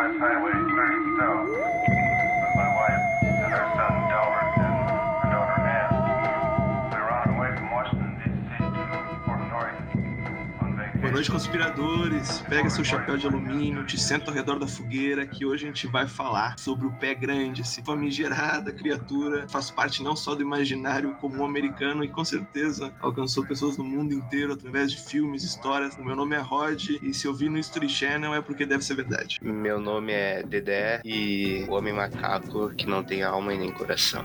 North Highway, turn south. Noite, conspiradores. Pega seu chapéu de alumínio, te senta ao redor da fogueira, que hoje a gente vai falar sobre o pé grande, esse famigerada criatura faz parte não só do imaginário comum americano e com certeza alcançou pessoas no mundo inteiro através de filmes, histórias. O meu nome é Rod e se eu vi no History Channel é porque deve ser verdade. Meu nome é Dedé e o homem macaco que não tem alma e nem coração.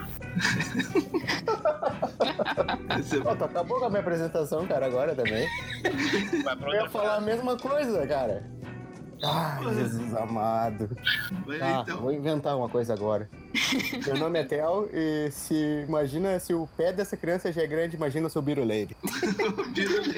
Esse Pô, tu acabou com a minha apresentação, cara, agora também. Vai pra Eu ia falar a mesma coisa, cara. Ai, Jesus amado. Vai Tá, então. vou inventar uma coisa agora. Meu nome é Theo e se imagina se o pé dessa criança já é grande, imagina o seu biruleiro.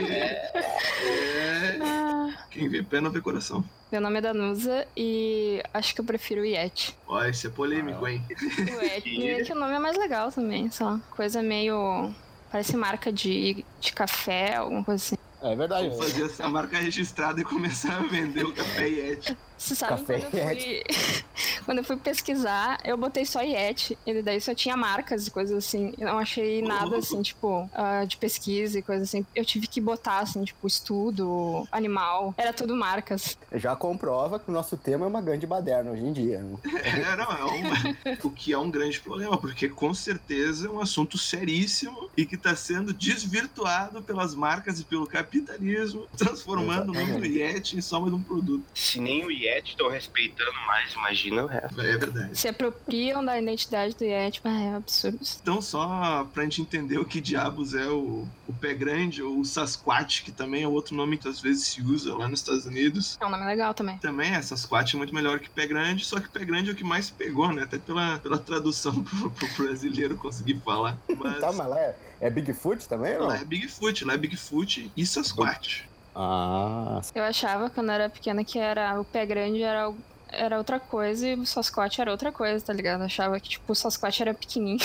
É. Ah, Quem vê pé não vê coração. meu nome é Danusa e acho que eu prefiro o Yeti. Ó, esse é polêmico, hein? O Yeti é que o nome é mais legal também, sei lá. Coisa meio. Parece marca de, de café, alguma coisa assim. É verdade. Vou fazer essa marca registrada e começar a vender o café Yeti. Você sabe Café quando eu fui. quando eu fui pesquisar, eu botei só Yeti. Ele daí só tinha marcas e coisas assim. Eu não achei nada assim, tipo, ah, de pesquisa e coisas assim. Eu tive que botar, assim, tipo, estudo, animal. Era tudo marcas. Já comprova que o nosso tema é uma grande baderna hoje em dia. né? É, não, é uma- o que é um grande problema, porque com certeza é um assunto seríssimo e que está sendo desvirtuado pelas marcas e pelo capitalismo, transformando o nome do Yeti em só mais um produto. Se nem o Yeti estão respeitando mais, imagina o resto. É verdade. Se apropriam da identidade do Yeti, mas é absurdo. Então, só pra gente entender o que diabos é o, o pé grande ou o Sasquatch, que também é outro nome que às vezes se usa lá nos Estados Unidos. É um nome legal também. Também é, Sasquatch é muito melhor que pé grande, só que pé grande é o que mais pegou, né? Até pela, pela tradução pro, pro brasileiro conseguir falar. Mas, Tá, mas lá é, é Bigfoot também não? lá é Bigfoot, lá é Bigfoot e Sasquatch. Ah, Eu achava quando eu era pequena que era o pé grande era, era outra coisa e o Sasquatch era outra coisa, tá ligado? Eu achava que, tipo, o Sasquatch era pequenininho.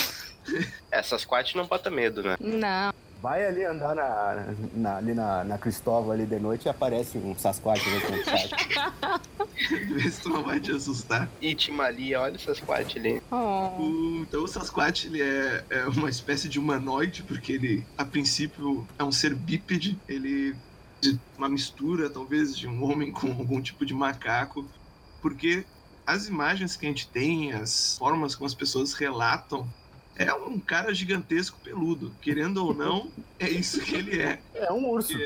Essas quatro não bota medo, né? Não. vai ali andar na, na- ali na, na Cristóvão ali de noite e aparece um Sasquatch ali com o chat. Vê se tu não vai te assustar. Itimalia, olha essas quatro ali. Oh. O- então o Sasquatch ele é, é uma espécie de humanoide, porque ele, a princípio, é um ser bípede. Ele de uma mistura, talvez, de um homem com algum tipo de macaco. Porque as imagens que a gente tem, as formas como as pessoas relatam, é um cara gigantesco peludo. Querendo ou não, é isso que ele é. É um urso.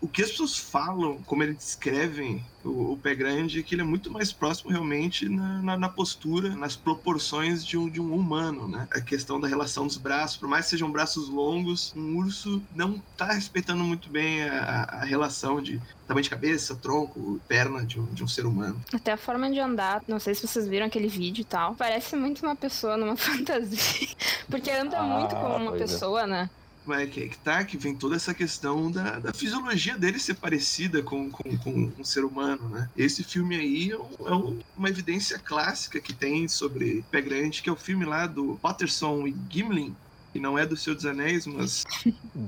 O que as pessoas falam, como eles descrevem o, o pé grande, é que ele é muito mais próximo realmente na, na- na postura, nas proporções de um, de um humano, né? A questão da relação dos braços, por mais que sejam braços longos, um urso não tá respeitando muito bem a, a- relação de tamanho de cabeça, tronco, perna de um, de um ser humano. Até a forma de andar, não sei se vocês viram aquele vídeo e tal. Parece muito uma pessoa numa fantasia. Porque anda Ah, muito como uma é. pessoa, né? Mas que, que tá, que vem toda essa questão da, da fisiologia dele ser parecida com, com, com um ser humano, né? Esse filme aí é, um- é um- uma evidência clássica que tem sobre Pé Grande, que é o filme lá do Patterson e Gimlin, que não é do Senhor dos Anéis, mas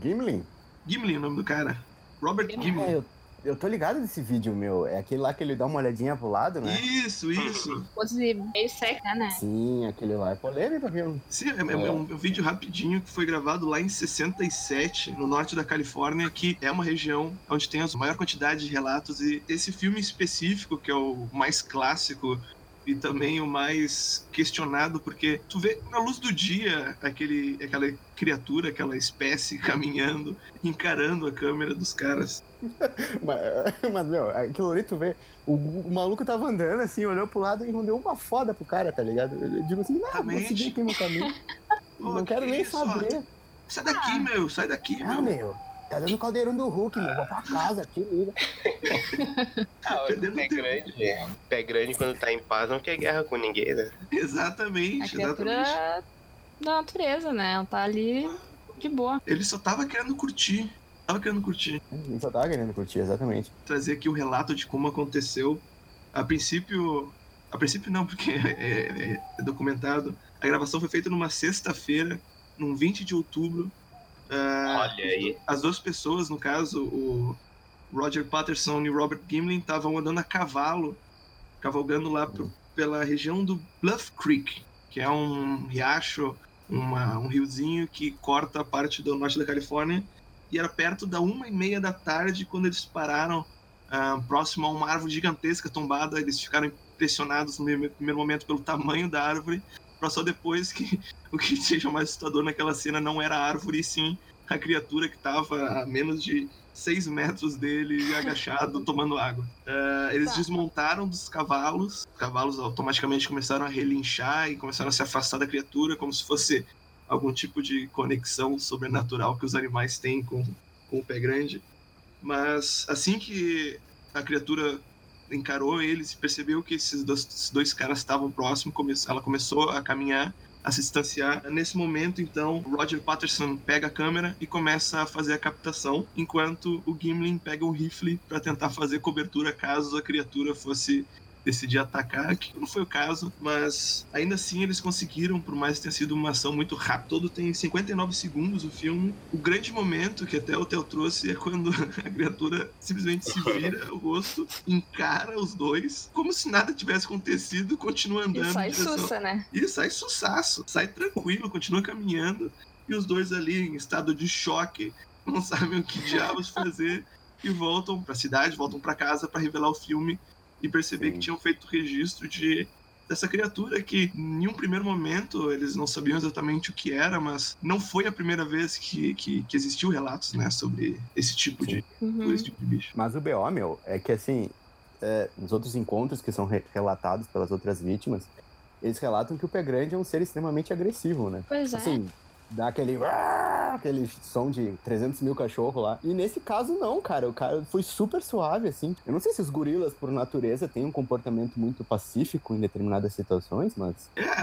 Gimlin? Gimlin é o nome do cara. Robert É, Gimlin. eu, eu tô ligado nesse vídeo, meu. É aquele lá que ele dá uma olhadinha pro lado, né? Isso, isso. Pose meio seca, né? Sim, aquele lá é polêmico, viu? Sim, é, é um, é um vídeo rapidinho que foi gravado lá em 67, no norte da Califórnia, que é uma região onde tem a maior quantidade de relatos. E esse filme específico, que é o mais clássico e também o mais questionado, porque tu vê na luz do dia aquele, aquela criatura, aquela espécie caminhando, encarando a câmera dos caras. Mas, mas, meu, aquilo ali tu vê. O, o maluco tava andando assim, olhou pro lado e não deu uma foda pro cara, tá ligado? Eu digo assim, não, vou seguir aqui meu caminho. Pô, não quero que nem isso, ó. saber. Sai daqui, meu, sai daqui, Ah, meu. meu, tá dando caldeirão do Hulk, meu. Vou pra casa aqui, liga. Ah, o Perdendo pé tempo. grande. Pé grande quando tá em paz não quer guerra com ninguém, né? Exatamente, exatamente. criatura da natureza, né? Ela tá ali de boa. Ele só tava querendo curtir. Tava querendo curtir. Ele só tava querendo curtir, exatamente. trazer aqui o relato de como aconteceu. A princípio. A princípio não, porque é, é- é documentado. A gravação foi feita numa sexta-feira, num 20 de outubro. Ah, Olha aí. as duas pessoas, no caso, o Roger Patterson e o Robert Gimlin, estavam andando a cavalo cavalgando lá pro- pela região do Bluff Creek, que é um riacho, uma- um riozinho que corta a parte do norte da Califórnia. E era perto da uma e meia da tarde quando eles pararam ah, próximo a uma árvore gigantesca tombada. Eles ficaram impressionados no primeiro momento pelo tamanho da árvore, para só depois que o que seja mais assustador naquela cena não era a árvore, e sim a criatura que estava a menos de seis metros dele, agachado, tomando água. Ah, eles Tá. desmontaram dos cavalos, os cavalos automaticamente começaram a relinchar e começaram a se afastar da criatura, como se fosse algum tipo de conexão sobrenatural que os animais têm com, com o pé grande. Mas assim que a criatura encarou eles e percebeu que esses dois, esses dois caras estavam próximos, come- ela começou a caminhar, a se distanciar. Nesse momento, então, Roger Patterson pega a câmera e começa a fazer a captação, enquanto o Gimlin pega um rifle para tentar fazer cobertura caso a criatura fosse decidir atacar, que não foi o caso, mas ainda assim eles conseguiram, por mais que tenha sido uma ação muito rápida, todo tem 59 segundos o filme. O grande momento que até o Theo trouxe é quando a criatura simplesmente se vira o rosto, encara os dois, como se nada tivesse acontecido, continua andando. E sai sussa, né? e sai sucesso, sai tranquilo, continua caminhando. E os dois ali em estado de choque, não sabem o que diabos fazer e voltam pra cidade, voltam pra casa pra revelar o filme e perceber Sim. que tinham feito registro de dessa criatura que em um primeiro momento eles não sabiam exatamente o que era, mas não foi a primeira vez que, que, que existiu relatos, né, sobre esse tipo de, Uhum. esse tipo de bicho. Mas o BO, meu, é que assim, é, nos outros encontros que são re- relatados pelas outras vítimas, eles relatam que o pé grande é um ser extremamente agressivo, né? Pois é. Assim, dá aquele. aquele som de 300 mil cachorros lá. E nesse caso, não, cara. O cara foi super suave, assim. Eu não sei se os gorilas, por natureza, têm um comportamento muito pacífico em determinadas situações, mas.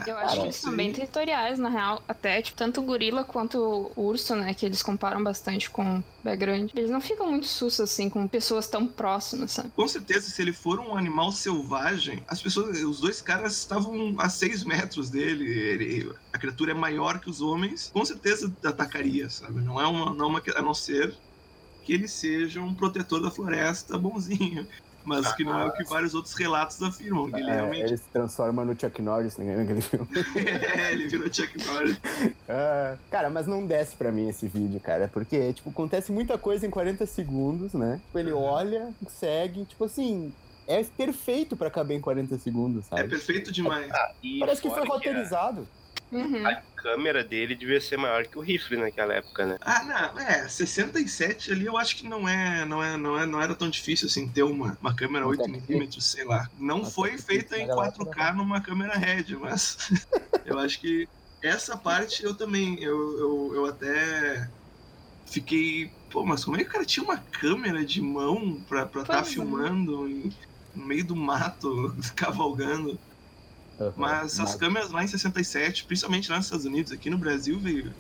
Eu acho que eles são bem territoriais, na real. Até, tipo, tanto o gorila quanto o urso, né? Que eles comparam bastante com o pé grande. Eles não ficam muito sustos, assim, com pessoas tão próximas, sabe? Com certeza, se ele for um animal selvagem, as pessoas, os dois caras estavam a seis metros dele. ele- a criatura é maior que os homens, com certeza atacaria, sabe? Não é uma, não é uma a não ser que ele seja um protetor da floresta bonzinho. Mas que não é o que vários outros relatos afirmam. Que ele é, realmente. ele se transforma no Chuck Norris né, naquele filme. é, ele virou Chuck Norris. Ah, cara, mas não desce pra mim esse vídeo, cara, porque, tipo, acontece muita coisa em 40 segundos, né? Tipo, ele Uhum. olha, segue, tipo assim, é perfeito pra caber em 40 segundos, É sabe? perfeito demais. E Parece que foi roteirizado. Uhum. A, câmera dele devia ser maior que o rifle naquela época, né? Ah, não, é, 67 ali eu acho que não é, não é, não é, não era tão difícil assim ter uma, uma câmera Mas é que- 8mm, sei lá. Não Mas foi feita em naquela 4K numa câmera RED, mas eu acho que essa parte eu também, eu, eu, eu até fiquei, pô, mas como é que o cara tinha uma câmera de mão pra estar tá é. filmando em- no meio do mato, cavalgando? Mas as câmeras lá em 67, principalmente lá nos Estados Unidos, aqui no Brasil, veio.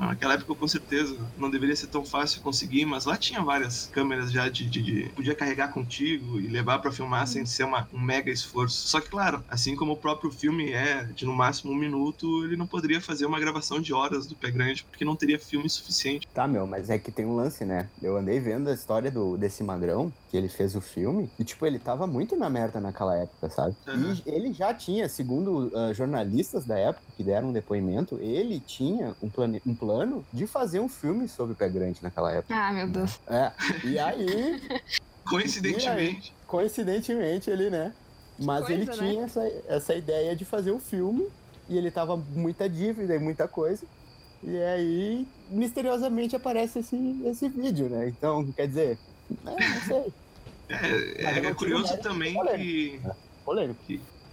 Naquela época, com certeza, não deveria ser tão fácil conseguir, mas lá tinha várias câmeras já de. de- de- podia carregar contigo e levar pra filmar sem ser uma- um mega esforço. Só que, claro, assim como o próprio filme é de no máximo um minuto, ele não poderia fazer uma gravação de horas do pé grande, porque não teria filme suficiente. Tá, meu, mas é que tem um lance, né? Eu andei vendo a história do, desse magrão, que ele fez o filme, e, tipo, ele tava muito na merda naquela época, sabe? Aham. E ele já tinha, segundo ah, jornalistas da época que deram um depoimento, ele tinha um, plane, um plano de fazer um filme sobre o pé grande naquela época. Ah, meu Deus. É, e aí, Coincidentemente. coincidentemente, ele, né? Mas Coisa, ele né? tinha essa, essa ideia de fazer um filme, e ele tava muita dívida e muita coisa. E aí, misteriosamente, aparece esse, esse vídeo, né? Então, quer dizer, é, não sei. É, é não curioso mais também polêmica. que. Polêmico.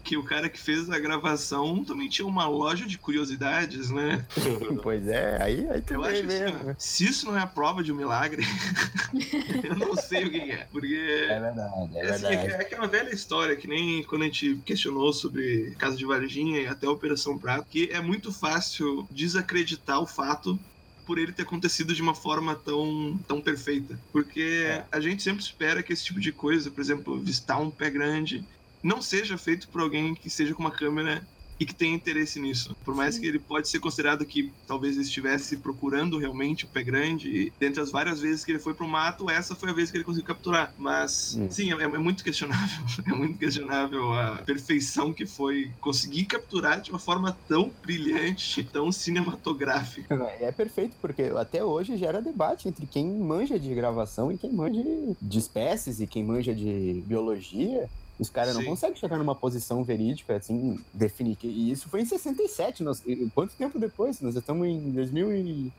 Que o cara que fez a gravação também tinha uma loja de curiosidades, né? Pois é, aí, aí tu Eu acho assim, mesmo. ó, se isso não é a prova de um milagre, eu não sei o que é. Porque É verdade, é é, assim, é, verdade. é aquela velha história que nem quando a gente questionou sobre Casa de Varginha e até Operação Prato, que é muito fácil desacreditar o fato por ele ter acontecido de uma forma tão, tão perfeita. Porque É. a gente sempre espera que esse tipo de coisa, por exemplo, vistar um pé grande, não seja feito por alguém que seja com uma câmera e que tem interesse nisso. Por mais Sim. que ele pode ser considerado que talvez ele estivesse procurando realmente o pé grande, e dentre as várias vezes que ele foi pro mato, essa foi a vez que ele conseguiu capturar. Mas, Hum. sim, é, é muito questionável. É muito questionável a perfeição que foi conseguir capturar de uma forma tão brilhante, tão cinematográfica. É perfeito, porque até hoje gera debate entre quem manja de gravação e quem manja de espécies e quem manja de biologia. Os caras não conseguem chegar numa posição verídica, assim, definir. que- E isso foi em 67. Nós, quanto tempo depois? Nós estamos em 2000 e...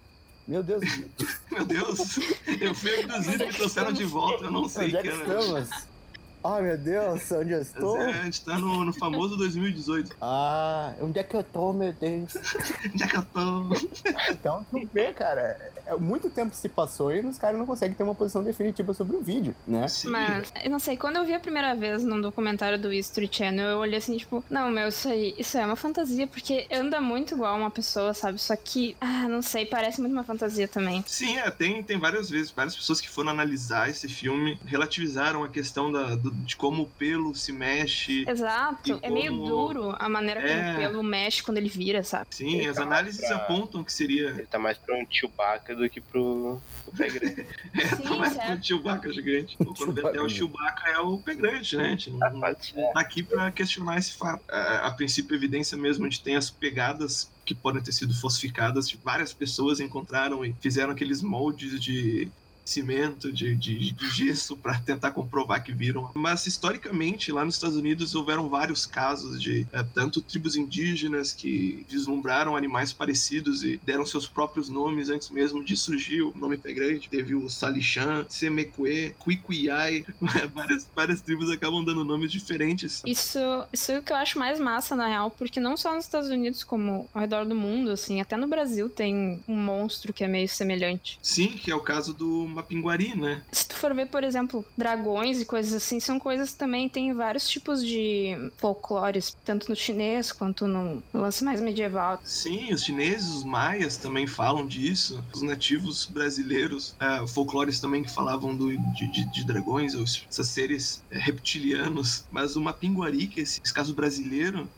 Meu Deus, Meu Deus, eu fui abduzido e me trouxeram de volta, eu não sei, onde é que cara. estamos? Ai, meu Deus, onde eu estou? É, a gente tá no, no famoso 2018. Ah, onde é que eu tô, meu Deus? Onde é que eu tô? Então, tu vê, cara, é, muito tempo se passou e os caras não conseguem ter uma posição definitiva sobre o vídeo, né? Sim. Mas, eu não sei, quando eu vi a primeira vez num documentário do History Channel, eu olhei assim, tipo, não, meu, isso aí, isso aí é uma fantasia, porque anda muito igual uma pessoa, sabe? Só que, ah, não sei, parece muito uma fantasia também. Sim, é, tem, tem várias vezes, várias pessoas que foram analisar esse filme relativizaram a questão da, do- de como o pelo se mexe. Exato, é meio como- duro a maneira como É. o pelo mexe quando ele vira, sabe? Sim, Ele as tá análises pra- apontam que seria. Ele tá mais pra um Chewbacca do que pro, pro pé grande. É, Sim, tá mais certo. pro Chewbacca gigante. Quando vê até o Chewbacca é o pé grande, né? A gente não, tá aqui pra questionar esse fato. A, a princípio, evidência mesmo, a gente tem as pegadas que podem ter sido falsificadas. Várias pessoas encontraram e fizeram aqueles moldes de cimento, de, de, de gesso para tentar comprovar que viram. Mas historicamente, lá nos Estados Unidos houveram vários casos de eh, tanto tribos indígenas que vislumbraram animais parecidos e deram seus próprios nomes antes mesmo de surgir o nome pé grande. Teve o Salixan, Semeque, Quiquiai, várias, várias tribos acabam dando nomes diferentes. Isso, isso é o que eu acho mais massa, na real, porque não só nos Estados Unidos, como ao redor do mundo, assim, até no Brasil tem um monstro que é meio semelhante. Sim, que é o caso do Mapinguari, né? Se tu for ver, por exemplo, dragões e coisas assim, são coisas também tem vários tipos de folclores, tanto no chinês quanto no lance mais medieval. Sim, os chineses, os maias também falam disso. Os nativos brasileiros, ah, folclores também que falavam do, de, de- de dragões, ou esses seres eh, reptilianos. Mas o Mapinguari, que é esse caso brasileiro,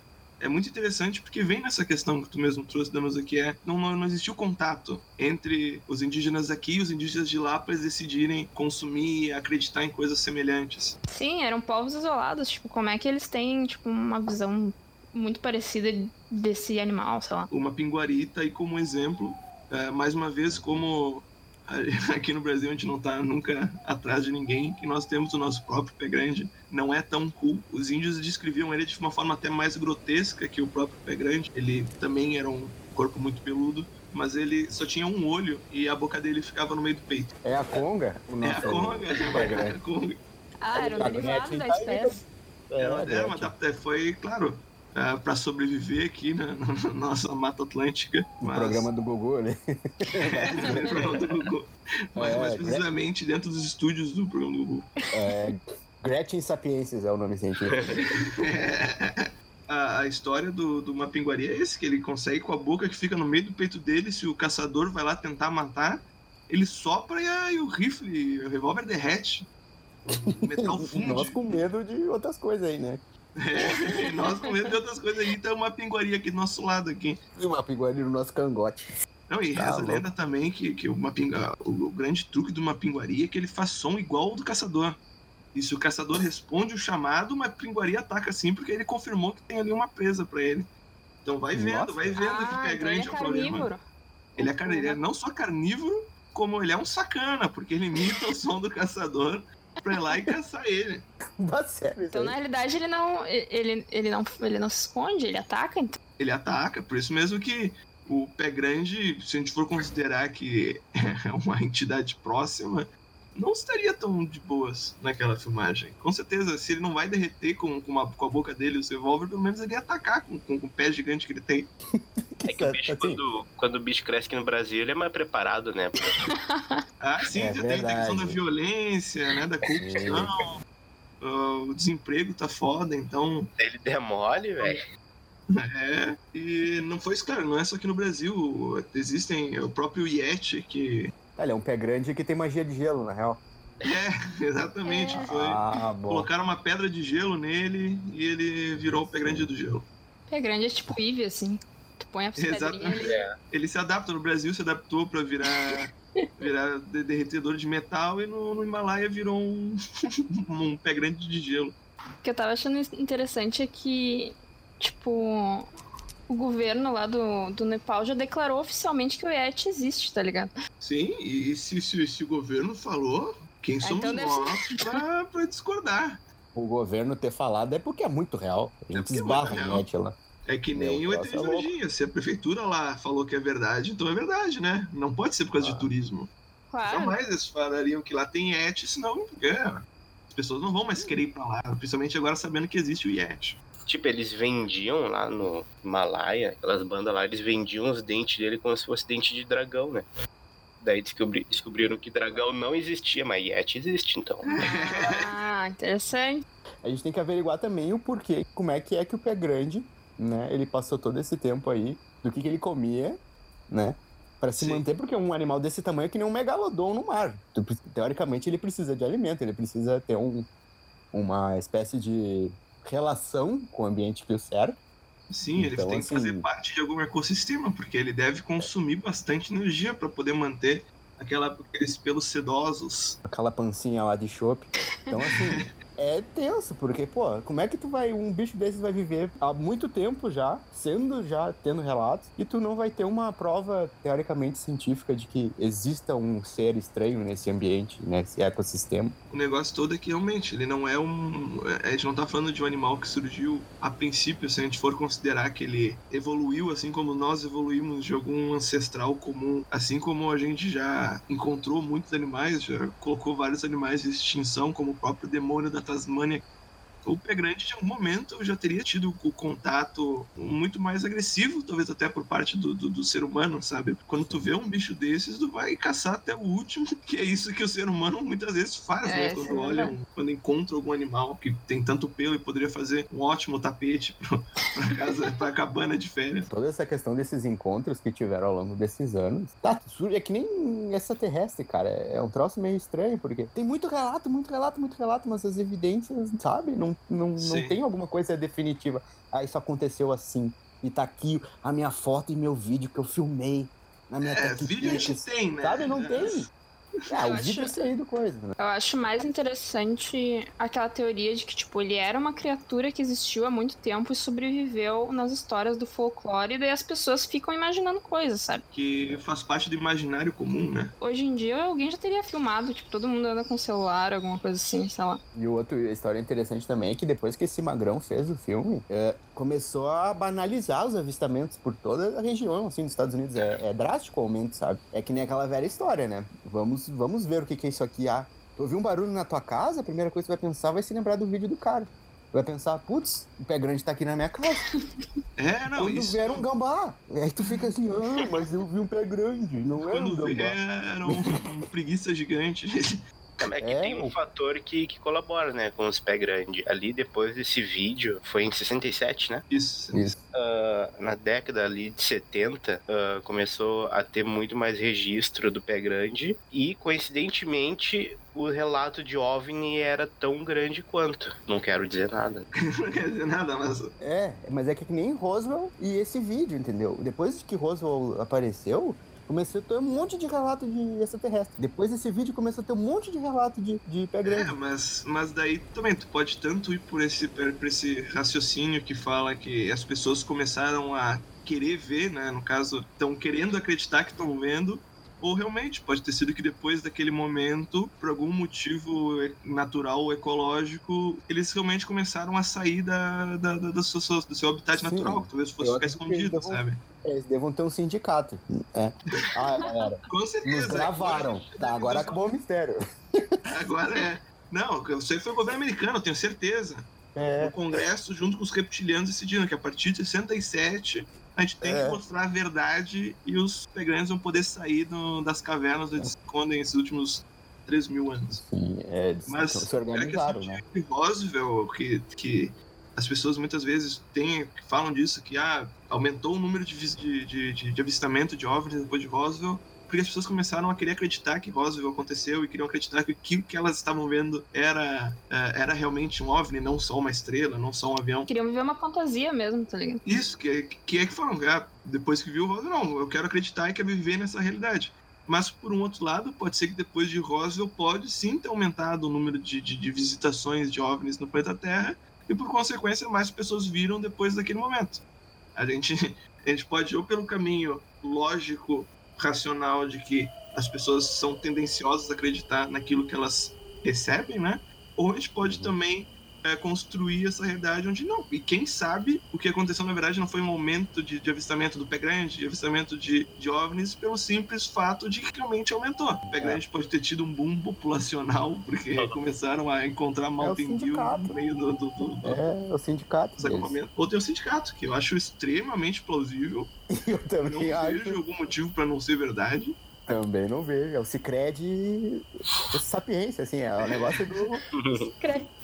é muito interessante porque vem nessa questão que tu mesmo trouxe, Danusa, que é não, não, não existiu contato entre os indígenas aqui e os indígenas de lá para eles decidirem consumir e acreditar em coisas semelhantes. Sim, eram povos isolados, tipo, como é que eles têm, tipo, uma visão muito parecida desse animal, sei lá. o Mapinguari tá aí como exemplo. É, mais uma vez, como aqui no Brasil a gente não tá nunca atrás de ninguém, que nós temos o nosso próprio pé grande, não é tão cool. Os índios descreviam ele de uma forma até mais grotesca que o próprio pé grande. Ele também era um corpo muito peludo, mas ele só tinha um olho e a boca dele ficava no meio do peito. É a conga? O É a nosso- conga, pé grande. é a conga. Ah, era um A derivado da tá espécie. É, Era, é, era uma adapta- foi, claro, para sobreviver aqui na, na nossa Mata Atlântica. o mas- programa do Gugu ali. É, no programa do Google. Mas É, mais precisamente dentro dos estúdios do programa do Google. É, Gretchen Sapiensis é o nome científico. A, a história do, do Mapinguari é esse, que ele consegue com a boca que fica no meio do peito dele, se o caçador vai lá tentar matar, ele sopra e, a- e o rifle, o revólver derrete. O metal funde. Nós com medo de outras coisas aí, né? É, nós com medo de outras coisas aí, tem uma pinguaria aqui do nosso lado aqui. E uma pinguari no nosso cangote. Não, e Tá reza a louco. lenda também que, que o, mapinga, o, o grande truque do Mapinguari é que ele faz som igual ao do caçador. E se o caçador responde o chamado, o Mapinguari ataca sim, porque ele confirmou que tem ali uma presa pra ele. Então vai vendo, Nossa. vai vendo que Ah, pé então ele grande é é o problema. Ele é carnívoro, ele é não só carnívoro, como ele é um sacana, porque ele imita o som do caçador pra ir lá e caçar ele. Então, na realidade, ele não, ele, ele não, ele não se esconde, ele ataca, então. Ele ataca, por isso mesmo que o pé grande, se a gente for considerar que é uma entidade próxima, não estaria tão de boas naquela filmagem. Com certeza, se ele não vai derreter com, com, uma- com a boca dele o revólver, pelo menos ele ia atacar com, com, com o pé gigante que ele tem. É que o bicho, Assim, quando, quando o bicho cresce aqui no Brasil, ele é mais preparado, né? Ah, sim, É você tem a questão da violência, né, da corrupção. ah, o desemprego tá foda, então Ele demole, velho. É, e não foi isso, cara, não é só aqui no Brasil. Existem o próprio Yeti, que. Ele é um pé grande que tem magia de gelo, na real. É, exatamente. É. Foi. Ah, bom. Colocaram uma pedra de gelo nele e ele virou o pé grande do gelo. Pé grande é tipo Eve, assim. Tu põe a Exatamente. ali. É. Ele se adapta. No Brasil se adaptou pra virar, virar de- derretedor de metal e no, no Himalaia virou um, um pé grande de gelo. O que eu tava achando interessante é que, tipo, o governo lá do, do Nepal já declarou oficialmente que o Yeti existe, tá ligado? Sim, e se, se, se o governo falou, quem somos então deve nós pra, pra discordar? O governo ter falado é porque é muito real. A É gente é esbarra muito no lá. É que nem Meu o ET de é. Varginha. Se a prefeitura lá falou que é verdade, então é verdade, né? Não pode ser por causa Ah. de turismo. Claro. Jamais eles falariam que lá tem Yeti, senão é, as pessoas não vão mais querer ir pra lá. Principalmente agora sabendo que existe o Yeti. Tipo, eles vendiam lá no Himalaia, aquelas bandas lá, eles vendiam os dentes dele como se fosse dente de dragão, né? Daí descobri- descobriram que dragão não existia, mas Yeti existe, então. Ah, interessante. A gente tem que averiguar também o porquê, como é que é que o pé grande, né? Ele passou todo esse tempo aí, do que, que ele comia, né? Pra se Sim. manter, porque um animal desse tamanho é que nem um megalodon no mar. Teoricamente, ele precisa de alimento, ele precisa ter um, uma espécie de relação com o ambiente que o cerca. Sim, ele Então, tem que assim- fazer parte de algum ecossistema, porque ele deve consumir bastante energia para poder manter aquela, aqueles pelos sedosos. aquela pancinha lá de chope. Então, assim, é tenso, porque, pô, como é que tu vai, um bicho desses vai viver há muito tempo já, sendo já, tendo relatos, e tu não vai ter uma prova teoricamente científica de que exista um ser estranho nesse ambiente, nesse ecossistema. O negócio todo é que realmente ele não é um. A gente não tá falando de um animal que surgiu a princípio, se a gente for considerar que ele evoluiu assim como nós evoluímos de algum ancestral comum, assim como a gente já encontrou muitos animais, já colocou vários animais em extinção, como o próprio demônio da Tasmânia. O pé grande, de algum momento, já teria tido o contato muito mais agressivo, talvez até por parte do, do, do ser humano, sabe? Quando tu vê um bicho desses, tu vai caçar até o último, que é isso que o ser humano muitas vezes faz, É, né? isso é Quando olha, um- quando encontra algum animal que tem tanto pelo e poderia fazer um ótimo tapete pro- pra casa, pra cabana de férias. Toda essa questão desses encontros que tiveram ao longo desses anos, tá, sur- é que nem extraterrestre, cara. É um troço meio estranho, porque tem muito relato, muito relato, muito relato, mas as evidências, sabe, não, não, não tem alguma coisa definitiva. Ah, isso aconteceu assim. E tá aqui a minha foto e meu vídeo que eu filmei na minha É, Tech vídeo a gente tem, né? Sabe, não tem. Ah, Eu o vídeo é acho- saído coisa, né? Eu acho mais interessante aquela teoria de que, tipo, ele era uma criatura que existiu há muito tempo e sobreviveu nas histórias do folclore, e daí as pessoas ficam imaginando coisas, sabe? Que faz parte do imaginário comum, né? Hoje em dia alguém já teria filmado, tipo, todo mundo anda com celular, alguma coisa assim, sei lá. E o outro a história interessante também é que depois que esse magrão fez o filme, é, começou a banalizar os avistamentos por toda a região, assim, dos Estados Unidos. É, é drástico o aumento, sabe? É que nem aquela velha história, né? Vamos, vamos ver o que, que é isso aqui. Ah, tu ouviu um barulho na tua casa, a primeira coisa que tu vai pensar vai se lembrar do vídeo do cara. Vai pensar, putz, o pé grande tá aqui na minha casa. É, não, Quando isso. vier um gambá. Aí tu fica assim, ah, mas eu vi um pé grande, não é um gambá. era um, um preguiça gigante. É que É, tem um o- fator que, que colabora, né, com os pés grandes. Ali, depois desse vídeo, foi em 67, né? Isso. Isso. Ah, na década ali de 70, ah, começou a ter muito mais registro do pé grande. E, coincidentemente, o relato de OVNI era tão grande quanto. Não quero dizer nada. Não quer dizer nada, mas. É, mas é que nem Roswell e esse vídeo, entendeu? Depois que Roswell apareceu, começou a ter um monte de relato de extraterrestre. Depois desse vídeo começou a ter um monte de relato de, de pé É, grande. mas, mas daí também tu pode tanto ir por esse, por esse raciocínio que fala que as pessoas começaram a querer ver, né? No caso, estão querendo acreditar que estão vendo, ou realmente pode ter sido que depois daquele momento, por algum motivo natural ou ecológico, eles realmente começaram a sair da, da, da, da sua- do seu habitat Sim. natural, que talvez fosse ficar escondido, vão- sabe? É, Eles devam ter um sindicato. É. Ah, galera, Com certeza. nos gravaram. Tá, agora acabou o mistério. Agora é. Não, isso aí foi o governo americano, eu tenho certeza. É, o Congresso, junto com os reptilianos, decidiram que a partir de 67 a gente tem É. que mostrar a verdade e os pegrantes vão poder sair do- das cavernas onde se escondem esses últimos 3 mil anos. sim, é, Mas se é que organizaram, assim, né? de Roswell, que, que as pessoas muitas vezes têm, que falam disso, que ah, aumentou o número de, de, de, de, avistamento de OVNIs depois de Roswell, porque as pessoas começaram a querer acreditar que Roswell aconteceu e queriam acreditar que aquilo que elas estavam vendo era, eh, era realmente um OVNI, não só uma estrela, não só um avião. Queriam viver uma fantasia mesmo, tá ligado? Isso, que, que é que foram, ah, depois que viu Roswell, não, eu quero acreditar e quero viver nessa realidade. Mas, por um outro lado, pode ser que depois de Roswell pode sim ter aumentado o número de, de, de visitações de OVNIs no planeta Terra e, por consequência, mais pessoas viram depois daquele momento. A gente, a gente pode ir ou pelo caminho lógico, racional de que as pessoas são tendenciosas a acreditar naquilo que elas recebem, né? Ou a gente pode também é, construir essa realidade onde não. E quem sabe o que aconteceu, na verdade, não foi um aumento de, de avistamento do pé grande, de avistamento de, de OVNIs, pelo simples fato de que realmente aumentou. O pé grande pode ter tido um boom populacional, porque começaram a encontrar Mountain Dew sindicato. no meio do, do, do, do É, o sindicato. Ou tem o sindicato, que eu acho extremamente plausível. Eu Não também vejo acho. algum motivo para não ser verdade. Também não vejo. É o Cicred sapiência, assim, é o negócio do.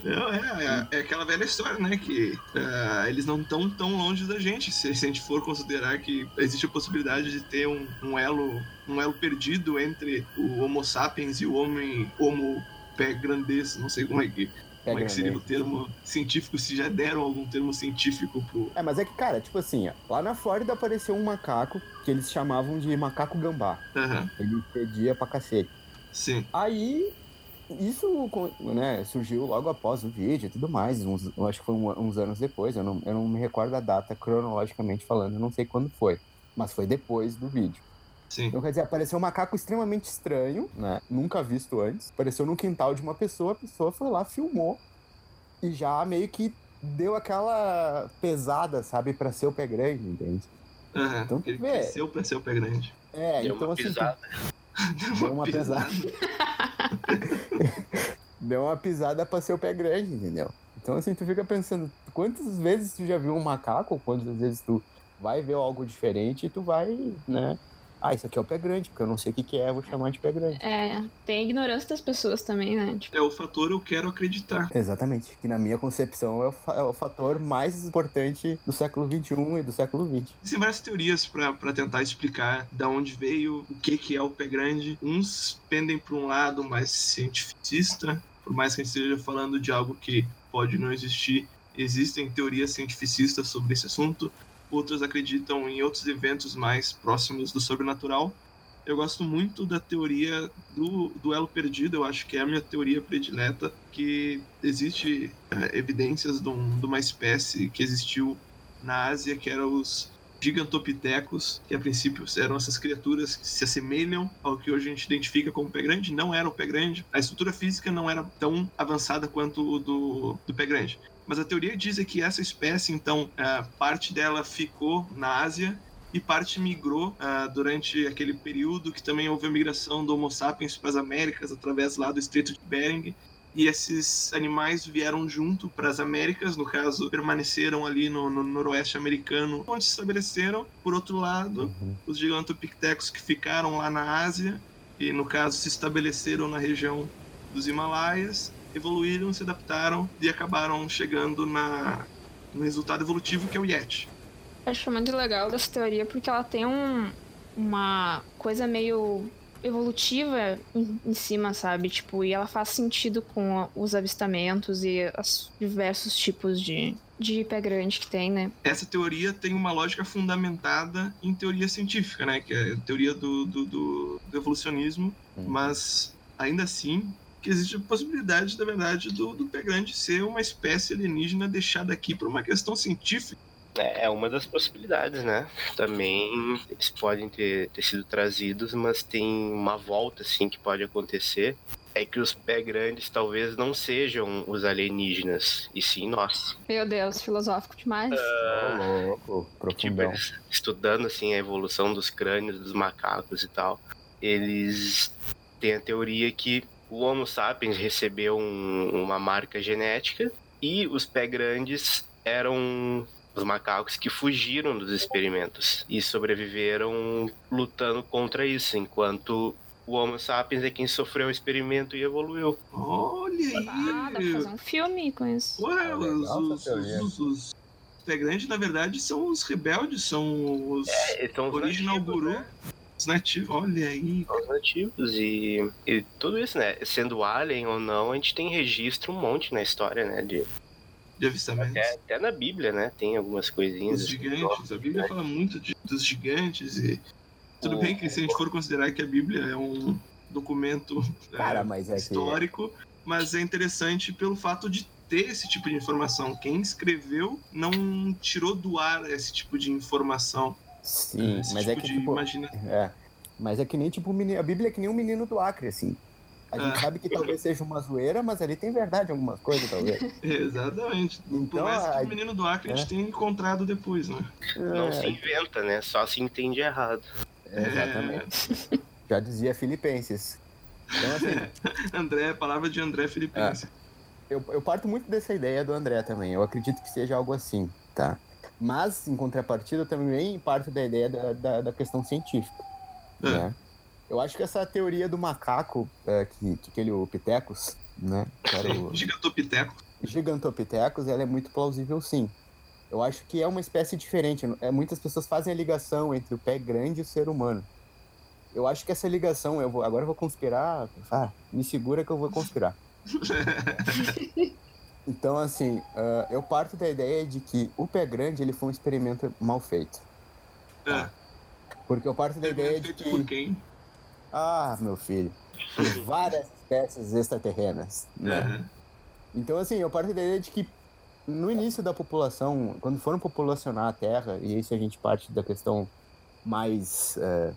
Não, é, é, é aquela velha história, né? Que ah, eles não estão tão longe da gente. Se, se a gente for considerar que existe a possibilidade de ter um, um elo um elo perdido entre o Homo sapiens e o homem Homo pé grandez, não sei como é que, como é que seria o termo científico, se já deram algum termo científico pro. É, mas é que, cara, tipo assim, ó, lá na Flórida apareceu um macaco que eles chamavam de macaco gambá. Aham, Ele pedia pra cacete. sim. Aí, isso né, surgiu logo após o vídeo e tudo mais. Uns, eu acho que foi uns anos depois. Eu não, eu não me recordo a data cronologicamente falando. Eu não sei quando foi. Mas foi depois do vídeo. Sim. Então, quer dizer, apareceu um macaco extremamente estranho, né? Nunca visto antes. Apareceu no quintal de uma pessoa, a pessoa foi lá, filmou e já meio que deu aquela pesada, sabe, pra ser o pé grande, entende? Aham. Então, Ele vê. cresceu pra ser o pé grande. É, Deu então uma assim, pisada. deu uma pesada. deu uma pisada pra ser o pé grande, entendeu? Então assim, tu fica pensando, quantas vezes tu já viu um macaco, quantas vezes tu vai ver algo diferente e tu vai, né? Ah, isso aqui é o pé grande, porque eu não sei o que, que é, vou chamar de pé grande. É, tem a ignorância das pessoas também, né? Tipo, É o fator eu quero acreditar. Exatamente, que na minha concepção é o, fa- é o fator mais importante do século XXI e do século XX. Existem várias teorias para tentar explicar da onde veio, o que, que é o pé grande. Uns pendem para um lado mais cientificista, por mais que a gente esteja falando de algo que pode não existir, existem teorias cientificistas sobre esse assunto. Outras acreditam em outros eventos mais próximos do sobrenatural. Eu gosto muito da teoria do duelo perdido, eu acho que é a minha teoria predileta, que existe eh, evidências de, um- de uma espécie que existiu na Ásia, que eram os gigantopitecos, que a princípio eram essas criaturas que se assemelham ao que hoje a gente identifica como pé grande, não era o pé grande. A estrutura física não era tão avançada quanto o do, do pé grande. Mas a teoria diz é que essa espécie, então, ah, parte dela ficou na Ásia e parte migrou ah, durante aquele período que também houve a migração do Homo sapiens para as Américas através lá do Estreito de Bering e esses animais vieram junto para as Américas, no caso, permaneceram ali no, no noroeste americano, onde se estabeleceram. Por outro lado, os gigantopithecus que ficaram lá na Ásia, e no caso se estabeleceram na região dos Himalaias, evoluíram, se adaptaram e acabaram chegando na, no resultado evolutivo que é o Yeti. eu acho muito legal dessa teoria porque ela tem um, uma coisa meio evolutiva em, em cima, sabe? Tipo, e ela faz sentido com a- os avistamentos e os diversos tipos de, de pé grande que tem, né? essa teoria tem uma lógica fundamentada em teoria científica, né? Que é a teoria do, do, do- do evolucionismo, Hum. mas ainda assim que existe a possibilidade, na verdade, do, do pé grande ser uma espécie alienígena deixada aqui por uma questão científica. É é uma das possibilidades, né? Também eles podem ter, ter sido trazidos, mas tem uma volta assim que pode acontecer. É que os pé grandes talvez não sejam os alienígenas, e sim nós. Meu Deus, filosófico demais. Ô, louco, Tipo, profundão. eles estudando assim a evolução dos crânios dos macacos e tal, eles têm a teoria que o Homo sapiens recebeu um- uma marca genética e os pé grandes eram os macacos que fugiram dos experimentos e sobreviveram lutando contra isso, enquanto o Homo sapiens é quem sofreu o experimento e evoluiu. Olha Ah, dá pra aí! fazer um filme com isso. Ué, Ah, os, os, os, os pé grande, na verdade, são os rebeldes, são os Eles são os original guru. né? Os nativos, olha aí. Os nativos e, e tudo isso, né? Sendo alien ou não, a gente tem registro um monte na história, né? De, De avistamentos. até, até na Bíblia, né? Tem algumas coisinhas. Os assim, gigantes. A Bíblia fala muito de- dos gigantes e. Tudo bem que se a gente for considerar que a Bíblia é um documento é, Cara, mas é que. histórico, mas é interessante pelo fato de ter esse tipo de informação. Quem escreveu não tirou do ar esse tipo de informação. Sim, esse mas tipo é que, de tipo. imagina... É. Mas é que nem tipo o menino. A Bíblia é que nem um menino do Acre, assim. A gente É. sabe que talvez seja uma zoeira, mas ali tem verdade em algumas coisas, talvez. Exatamente. Por Então, mais que a- o menino do Acre a é. gente tenha encontrado depois, né? Não É, se inventa, né? Só se entende errado. Exatamente. Já dizia Filipenses. Então, assim, André, palavra de André Filipense. eu, eu parto muito dessa ideia do André também. Eu acredito que seja algo assim, tá? Mas, em contrapartida, também parto da ideia da, da, da questão científica. É. Né? Eu acho que essa teoria do macaco, é, que, que aquele o Pitecos, né? o Gigantopiteco. Gigantopithecus, ela é muito plausível sim. Eu acho que é uma espécie diferente. É, muitas pessoas fazem a ligação entre o pé grande e o ser humano. Eu acho que essa ligação, eu vou, agora eu vou conspirar. Ah, me segura que eu vou conspirar. Então, assim, ah, eu parto da ideia de que o pé grande ele foi um experimento mal feito. É. Porque eu parto da ideia de Feito por que, quem? ah, meu filho, várias espécies extraterrenas. Né? É. Então, assim, eu parto da ideia de que no início da população, quando foram populacionar a Terra, e isso a gente parte da questão mais é,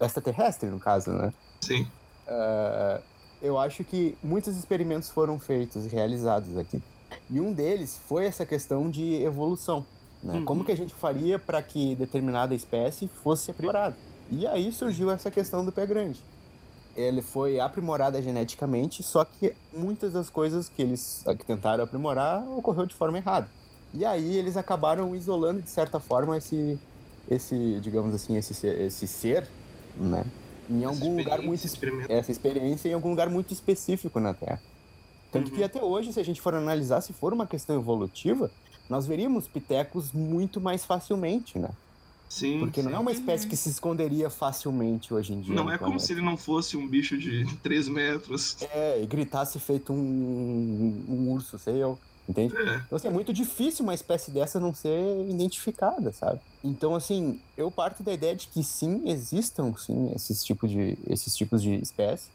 extraterrestre, no caso, né? Sim. É, eu acho que muitos experimentos foram feitos e realizados aqui. E um deles foi essa questão de evolução. Né? Uhum. Como que a gente faria para que determinada espécie fosse aprimorada? E aí surgiu essa questão do pé grande. Ele foi aprimorada geneticamente, só que muitas das coisas que eles que tentaram aprimorar ocorreu de forma errada. E aí eles acabaram isolando de certa forma esse, esse digamos assim, esse, ser- esse ser, né? Em algum lugar muito essa experiência em algum lugar muito específico na Terra. Tanto que Uhum. até hoje, se a gente for analisar, se for uma questão evolutiva, nós veríamos pitecos muito mais facilmente, né? Sim. Porque não sim. é uma espécie que se esconderia facilmente hoje em dia. Não é como planeta. se ele não fosse um bicho de 3 metros. É, e gritasse feito um, um urso, sei eu. Entende? É. Então, assim, é muito difícil uma espécie dessa não ser identificada, sabe? Então, assim, eu parto da ideia de que sim, existam, sim, esses tipos de, esses tipos de espécies,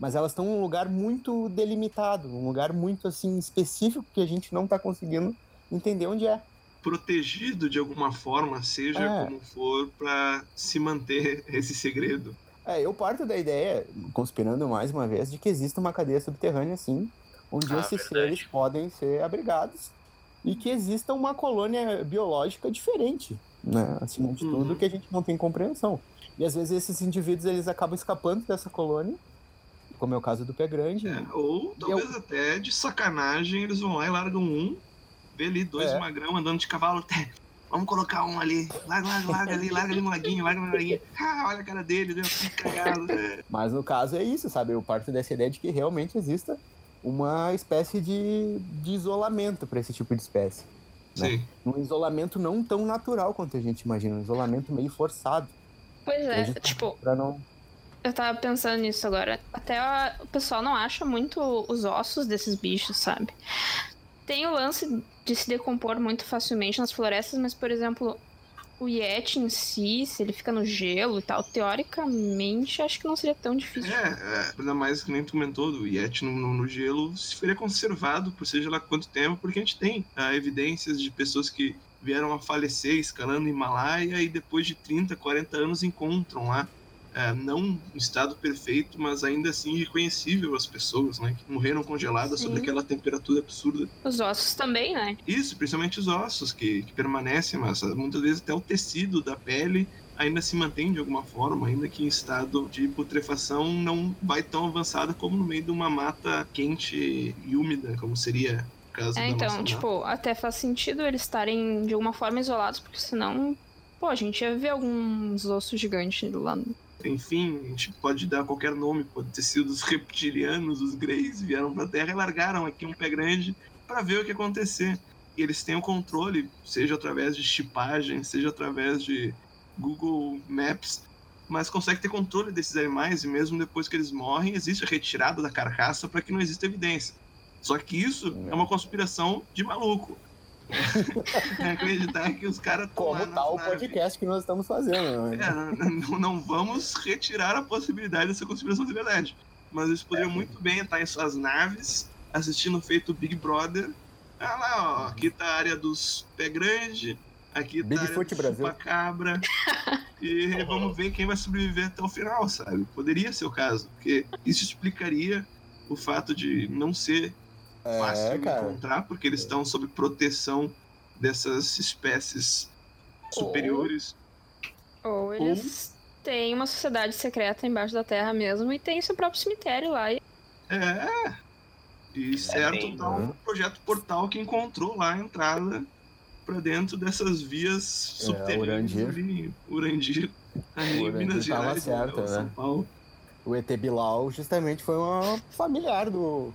mas elas estão em um lugar muito delimitado, um lugar muito, assim, específico que a gente não está conseguindo entender onde é. Protegido de alguma forma, seja É. como for, pra se manter esse segredo. É, eu parto da ideia, conspirando mais uma vez, de que existe uma cadeia subterrânea, sim, onde Ah, esses verdade. seres podem ser abrigados e que exista uma colônia biológica diferente, né? Acima de tudo, Uhum. que a gente não tem compreensão. E às vezes esses indivíduos eles acabam escapando dessa colônia, como é o caso do pé grande. É, ou talvez até de sacanagem eles vão lá e largam um, vê ali dois É. magrão andando de cavalo. "Té, Vamos colocar um ali. Larga, larga, larga ali, larga ali no laguinho, larga no laguinho. Ah, olha a cara dele, deu cagado. Mas no caso é isso, sabe? Eu parto dessa ideia de que realmente exista uma espécie de, de isolamento para esse tipo de espécie. Né? Sim. Um isolamento não tão natural quanto a gente imagina, um isolamento meio forçado. Pois é, Hoje- tipo, Pra não. eu tava pensando nisso agora. Até a- o pessoal não acha muito os ossos desses bichos, sabe? Tem o lance de se decompor muito facilmente nas florestas, mas, por exemplo, o Yeti em si, se ele fica no gelo e tal, teoricamente, acho que não seria tão difícil. É, é, ainda mais que nem tu comentou do Yeti no, no, no gelo, se seria conservado por seja lá quanto tempo, porque a gente tem ah, evidências de pessoas que vieram a falecer escalando o Himalaia e depois de 30, 40 anos encontram lá. É, não em estado perfeito, mas ainda assim reconhecível as pessoas, né? Que morreram congeladas sob aquela temperatura absurda. Os ossos também, né? Isso, principalmente os ossos que, que permanecem, mas ah, muitas vezes até o tecido da pele ainda se mantém de alguma forma, ainda que em estado de putrefação não vai tão avançada como no meio de uma mata quente e úmida, como seria o caso É, da então, nossa mata. tipo, até faz sentido eles estarem de alguma forma isolados, porque senão, pô, a gente ia ver alguns ossos gigantes lá. Enfim, a gente pode dar qualquer nome, pode ter sido os reptilianos, os greys, vieram pra Terra e largaram aqui um pé grande para ver o que acontecer. E eles têm o controle, seja através de chipagem, seja através de Google Maps, mas consegue ter controle desses animais e mesmo depois que eles morrem, existe a retirada da carcaça para que não exista evidência. Só que isso é uma conspiração de maluco. É acreditar que os caras estão Como lá tá o podcast que nós estamos fazendo. né? É, não, não vamos retirar a possibilidade dessa conspiração de verdade. Mas eles poderiam muito bem estar em suas naves, assistindo o feito Big Brother. Ah lá, ó, aqui tá a área dos pé grande, aqui tá a área do Brasil. cabra. E vamos ver quem vai sobreviver até o final, sabe? Poderia ser o caso, porque isso explicaria o fato de não ser É, de cara. encontrar, porque eles estão sob proteção dessas espécies superiores. Ou eles têm uma sociedade secreta embaixo da terra mesmo e tem seu próprio cemitério lá. E... É. E certo bem, tá um projeto portal que encontrou lá a entrada pra dentro dessas vias subterrâneas Urandir. Urandir. Ali em Urandir Minas Gerais, certo, ou São né? Paulo. O ET Bilal justamente foi uma familiar do,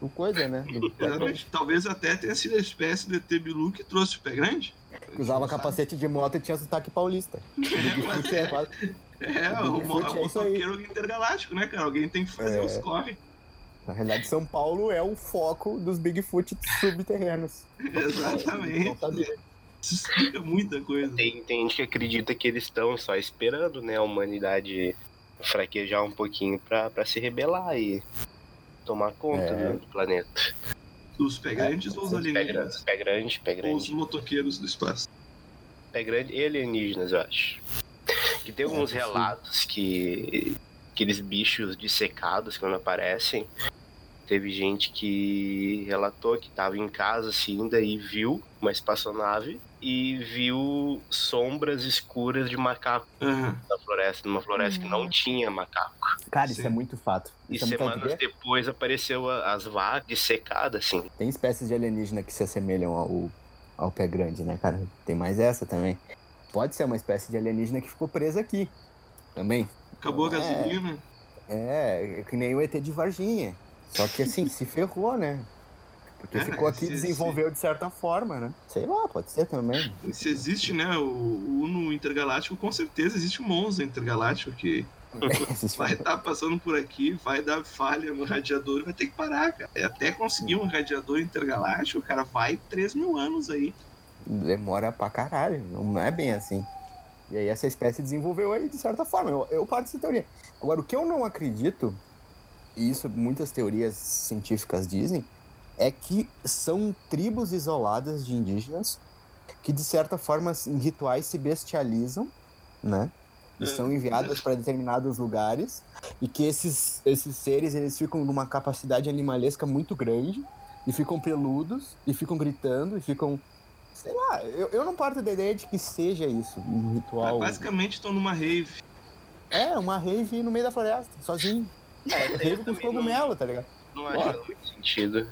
do coisa, né? Do. Talvez até tenha sido a espécie de ET Bilu que trouxe o pé grande. usava capacete de moto e tinha sotaque paulista. É quase- É, O o, é o isso aí. motoqueiro intergaláctico, né, cara? Alguém tem que fazer É. os corre. Na realidade, São Paulo é o foco dos Bigfoot subterrâneos. Exatamente. Isso explica muita coisa. Tem, tem gente que acredita que eles estão só esperando, né, a humanidade fraquejar um pouquinho pra, pra se rebelar e tomar conta É. do planeta. Os pé grandes ou os Pé alienígenas? grande, pé grande, pé Ou os grande. motoqueiros do espaço. Pé grande e alienígenas, eu acho. Que tem alguns possível. relatos que aqueles bichos dissecados quando aparecem. Teve gente que relatou que tava em casa assim, daí viu uma espaçonave e viu sombras escuras de macaco Aham. na floresta, numa floresta que não Hum. tinha macaco. Cara, isso Sim. é muito fato. E Isso é muito semanas depois apareceu as vacas dissecadas, assim. Tem espécies de alienígena que se assemelham ao, ao pé grande, né, cara? Tem mais essa também. Pode ser uma espécie de alienígena que ficou presa aqui. Também. Acabou a É. gasolina. É, que nem o ET de Varginha. Só que assim, se ferrou, né? Porque É, ficou aqui e se- desenvolveu de certa forma, né? Sei lá, pode ser também. Se existe, né, o, o Uno Intergaláctico, com certeza existe um Monza Intergaláctico que vai estar passando por aqui, vai dar falha no radiador vai ter que parar, cara. E até conseguir um radiador intergaláctico, cara, vai 3 mil anos aí. demora pra caralho, não é bem assim. E aí essa espécie desenvolveu aí de certa forma. Eu, eu parto dessa teoria. Agora, o que eu não acredito, e isso muitas teorias científicas dizem, é que são tribos isoladas de indígenas que, de certa forma, em rituais se bestializam, né? E são enviadas para determinados lugares e que esses, esses seres eles ficam numa capacidade animalesca muito grande e ficam peludos e ficam gritando e ficam sei lá eu, eu não parto da ideia de que seja isso um ritual Basicamente estão numa rave. é uma rave no meio da floresta sozinho é, rave com cogumelo tá ligado Não acho muito sentido.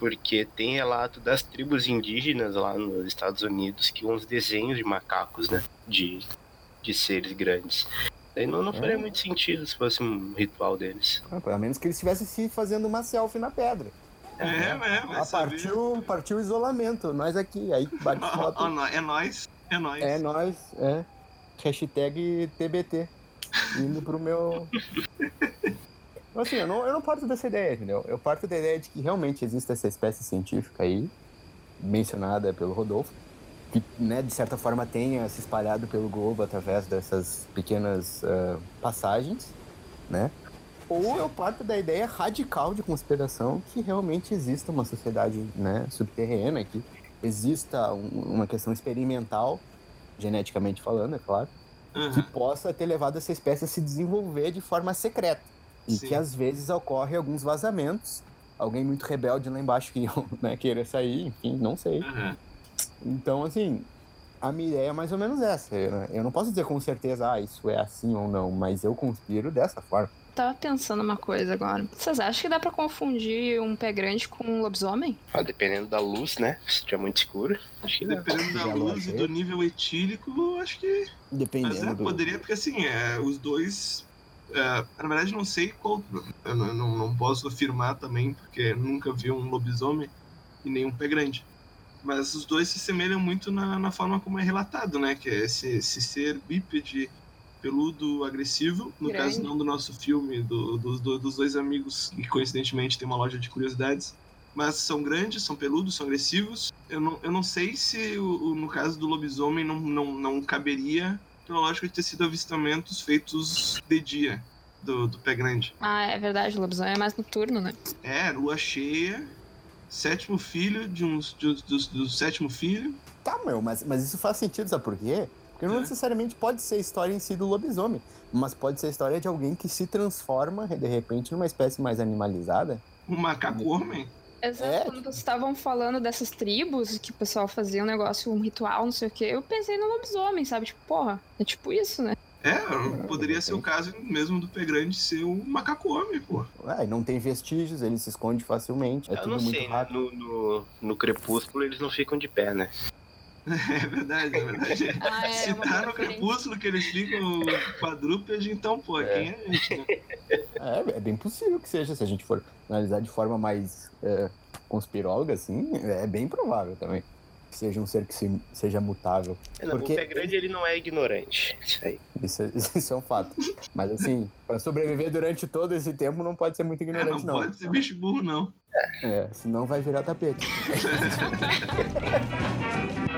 Porque tem relato das tribos indígenas lá nos Estados Unidos que uns desenhos de macacos, né? De, de seres grandes. Daí não, não faria É. muito sentido se fosse um ritual deles. Ah, pelo menos que eles estivessem se fazendo uma selfie na pedra É, é, vai a saber. partiu partiu o isolamento nós aqui aí bate foto é nós, é nós. É nós, é. Hashtag TBT. Indo pro meu. Então, Assim, eu não, eu não parto dessa ideia, entendeu? Eu parto da ideia de que realmente existe essa espécie científica aí, mencionada pelo Rodolfo, que, né, de certa forma tenha se espalhado pelo globo através dessas pequenas ah, passagens, né? Ou eu parto da ideia radical de conspiração que realmente exista uma sociedade né, subterrânea, que exista um- uma questão experimental geneticamente falando, é claro, que Aham. possa ter levado essa espécie a se desenvolver de forma secreta. E Sim. que às vezes ocorre alguns vazamentos. Alguém muito rebelde lá embaixo que né, queira sair, enfim, não sei. Aham. Então, assim, a minha ideia é mais ou menos essa. Eu, eu não posso dizer com certeza, ah, isso é assim ou não, mas eu conspiro dessa forma. Tava pensando uma coisa agora. Vocês acham que dá pra confundir um pé grande com um lobisomem? Ah, dependendo da luz, né? Se tiver muito escuro, acho que. Dependendo da luz e do nível etílico, eu acho que. Mas Dependendo é, do. poderia, porque assim, é, os dois. É, na verdade, não sei qual. Eu não, não, não posso afirmar também, porque nunca vi um lobisomem e nem um pé grande. Mas os dois se semelham muito na, na forma como é relatado, né? Que é esse, esse ser bípede peludo agressivo. No Grande. caso, não do nosso filme, do- do- do- dos dois amigos que coincidentemente tem uma loja de curiosidades. Mas são grandes, são peludos, são agressivos. Eu não, eu não sei se o- o- no caso do lobisomem não, não, não caberia pela lógica de ter sido avistamentos feitos de dia do, do pé grande. Ah, é verdade, o lobisomem é mais noturno, né? É, lua cheia, sétimo filho de uns, de, do, do sétimo filho. Tá, meu, mas, mas isso faz sentido, sabe por quê? Porque não É. necessariamente pode ser a história em si do lobisomem, mas pode ser a história de alguém que se transforma, de repente, numa espécie mais animalizada. Um macaco homem. Exato, É. quando vocês estavam falando dessas tribos, que o pessoal fazia um negócio, um ritual, não sei o quê, eu pensei no lobisomem, sabe? Tipo, porra, é tipo isso, né? É, poderia ser o caso mesmo do pé grande ser um macaco homem, pô. É, e não tem vestígios, ele se esconde facilmente, é Eu tudo não muito sei, né? rápido. No, no, no crepúsculo eles não ficam de pé, né? É verdade, é verdade. Ah, é, Se tá no crepúsculo que eles ficam quadrúpede, então, pô, quem é a gente, né? É, é bem possível que seja, se a gente for analisar de forma mais é, conspiróloga, assim, é bem provável também. Que seja um ser que se- seja mutável. É, não, Porque- O pé grande ele não é ignorante. Isso aí. Isso é, isso é um fato. Mas assim, pra sobreviver durante todo esse tempo não pode ser muito É, não ignorante, não. pode ser bicho burro, não. É, senão vai virar tapete.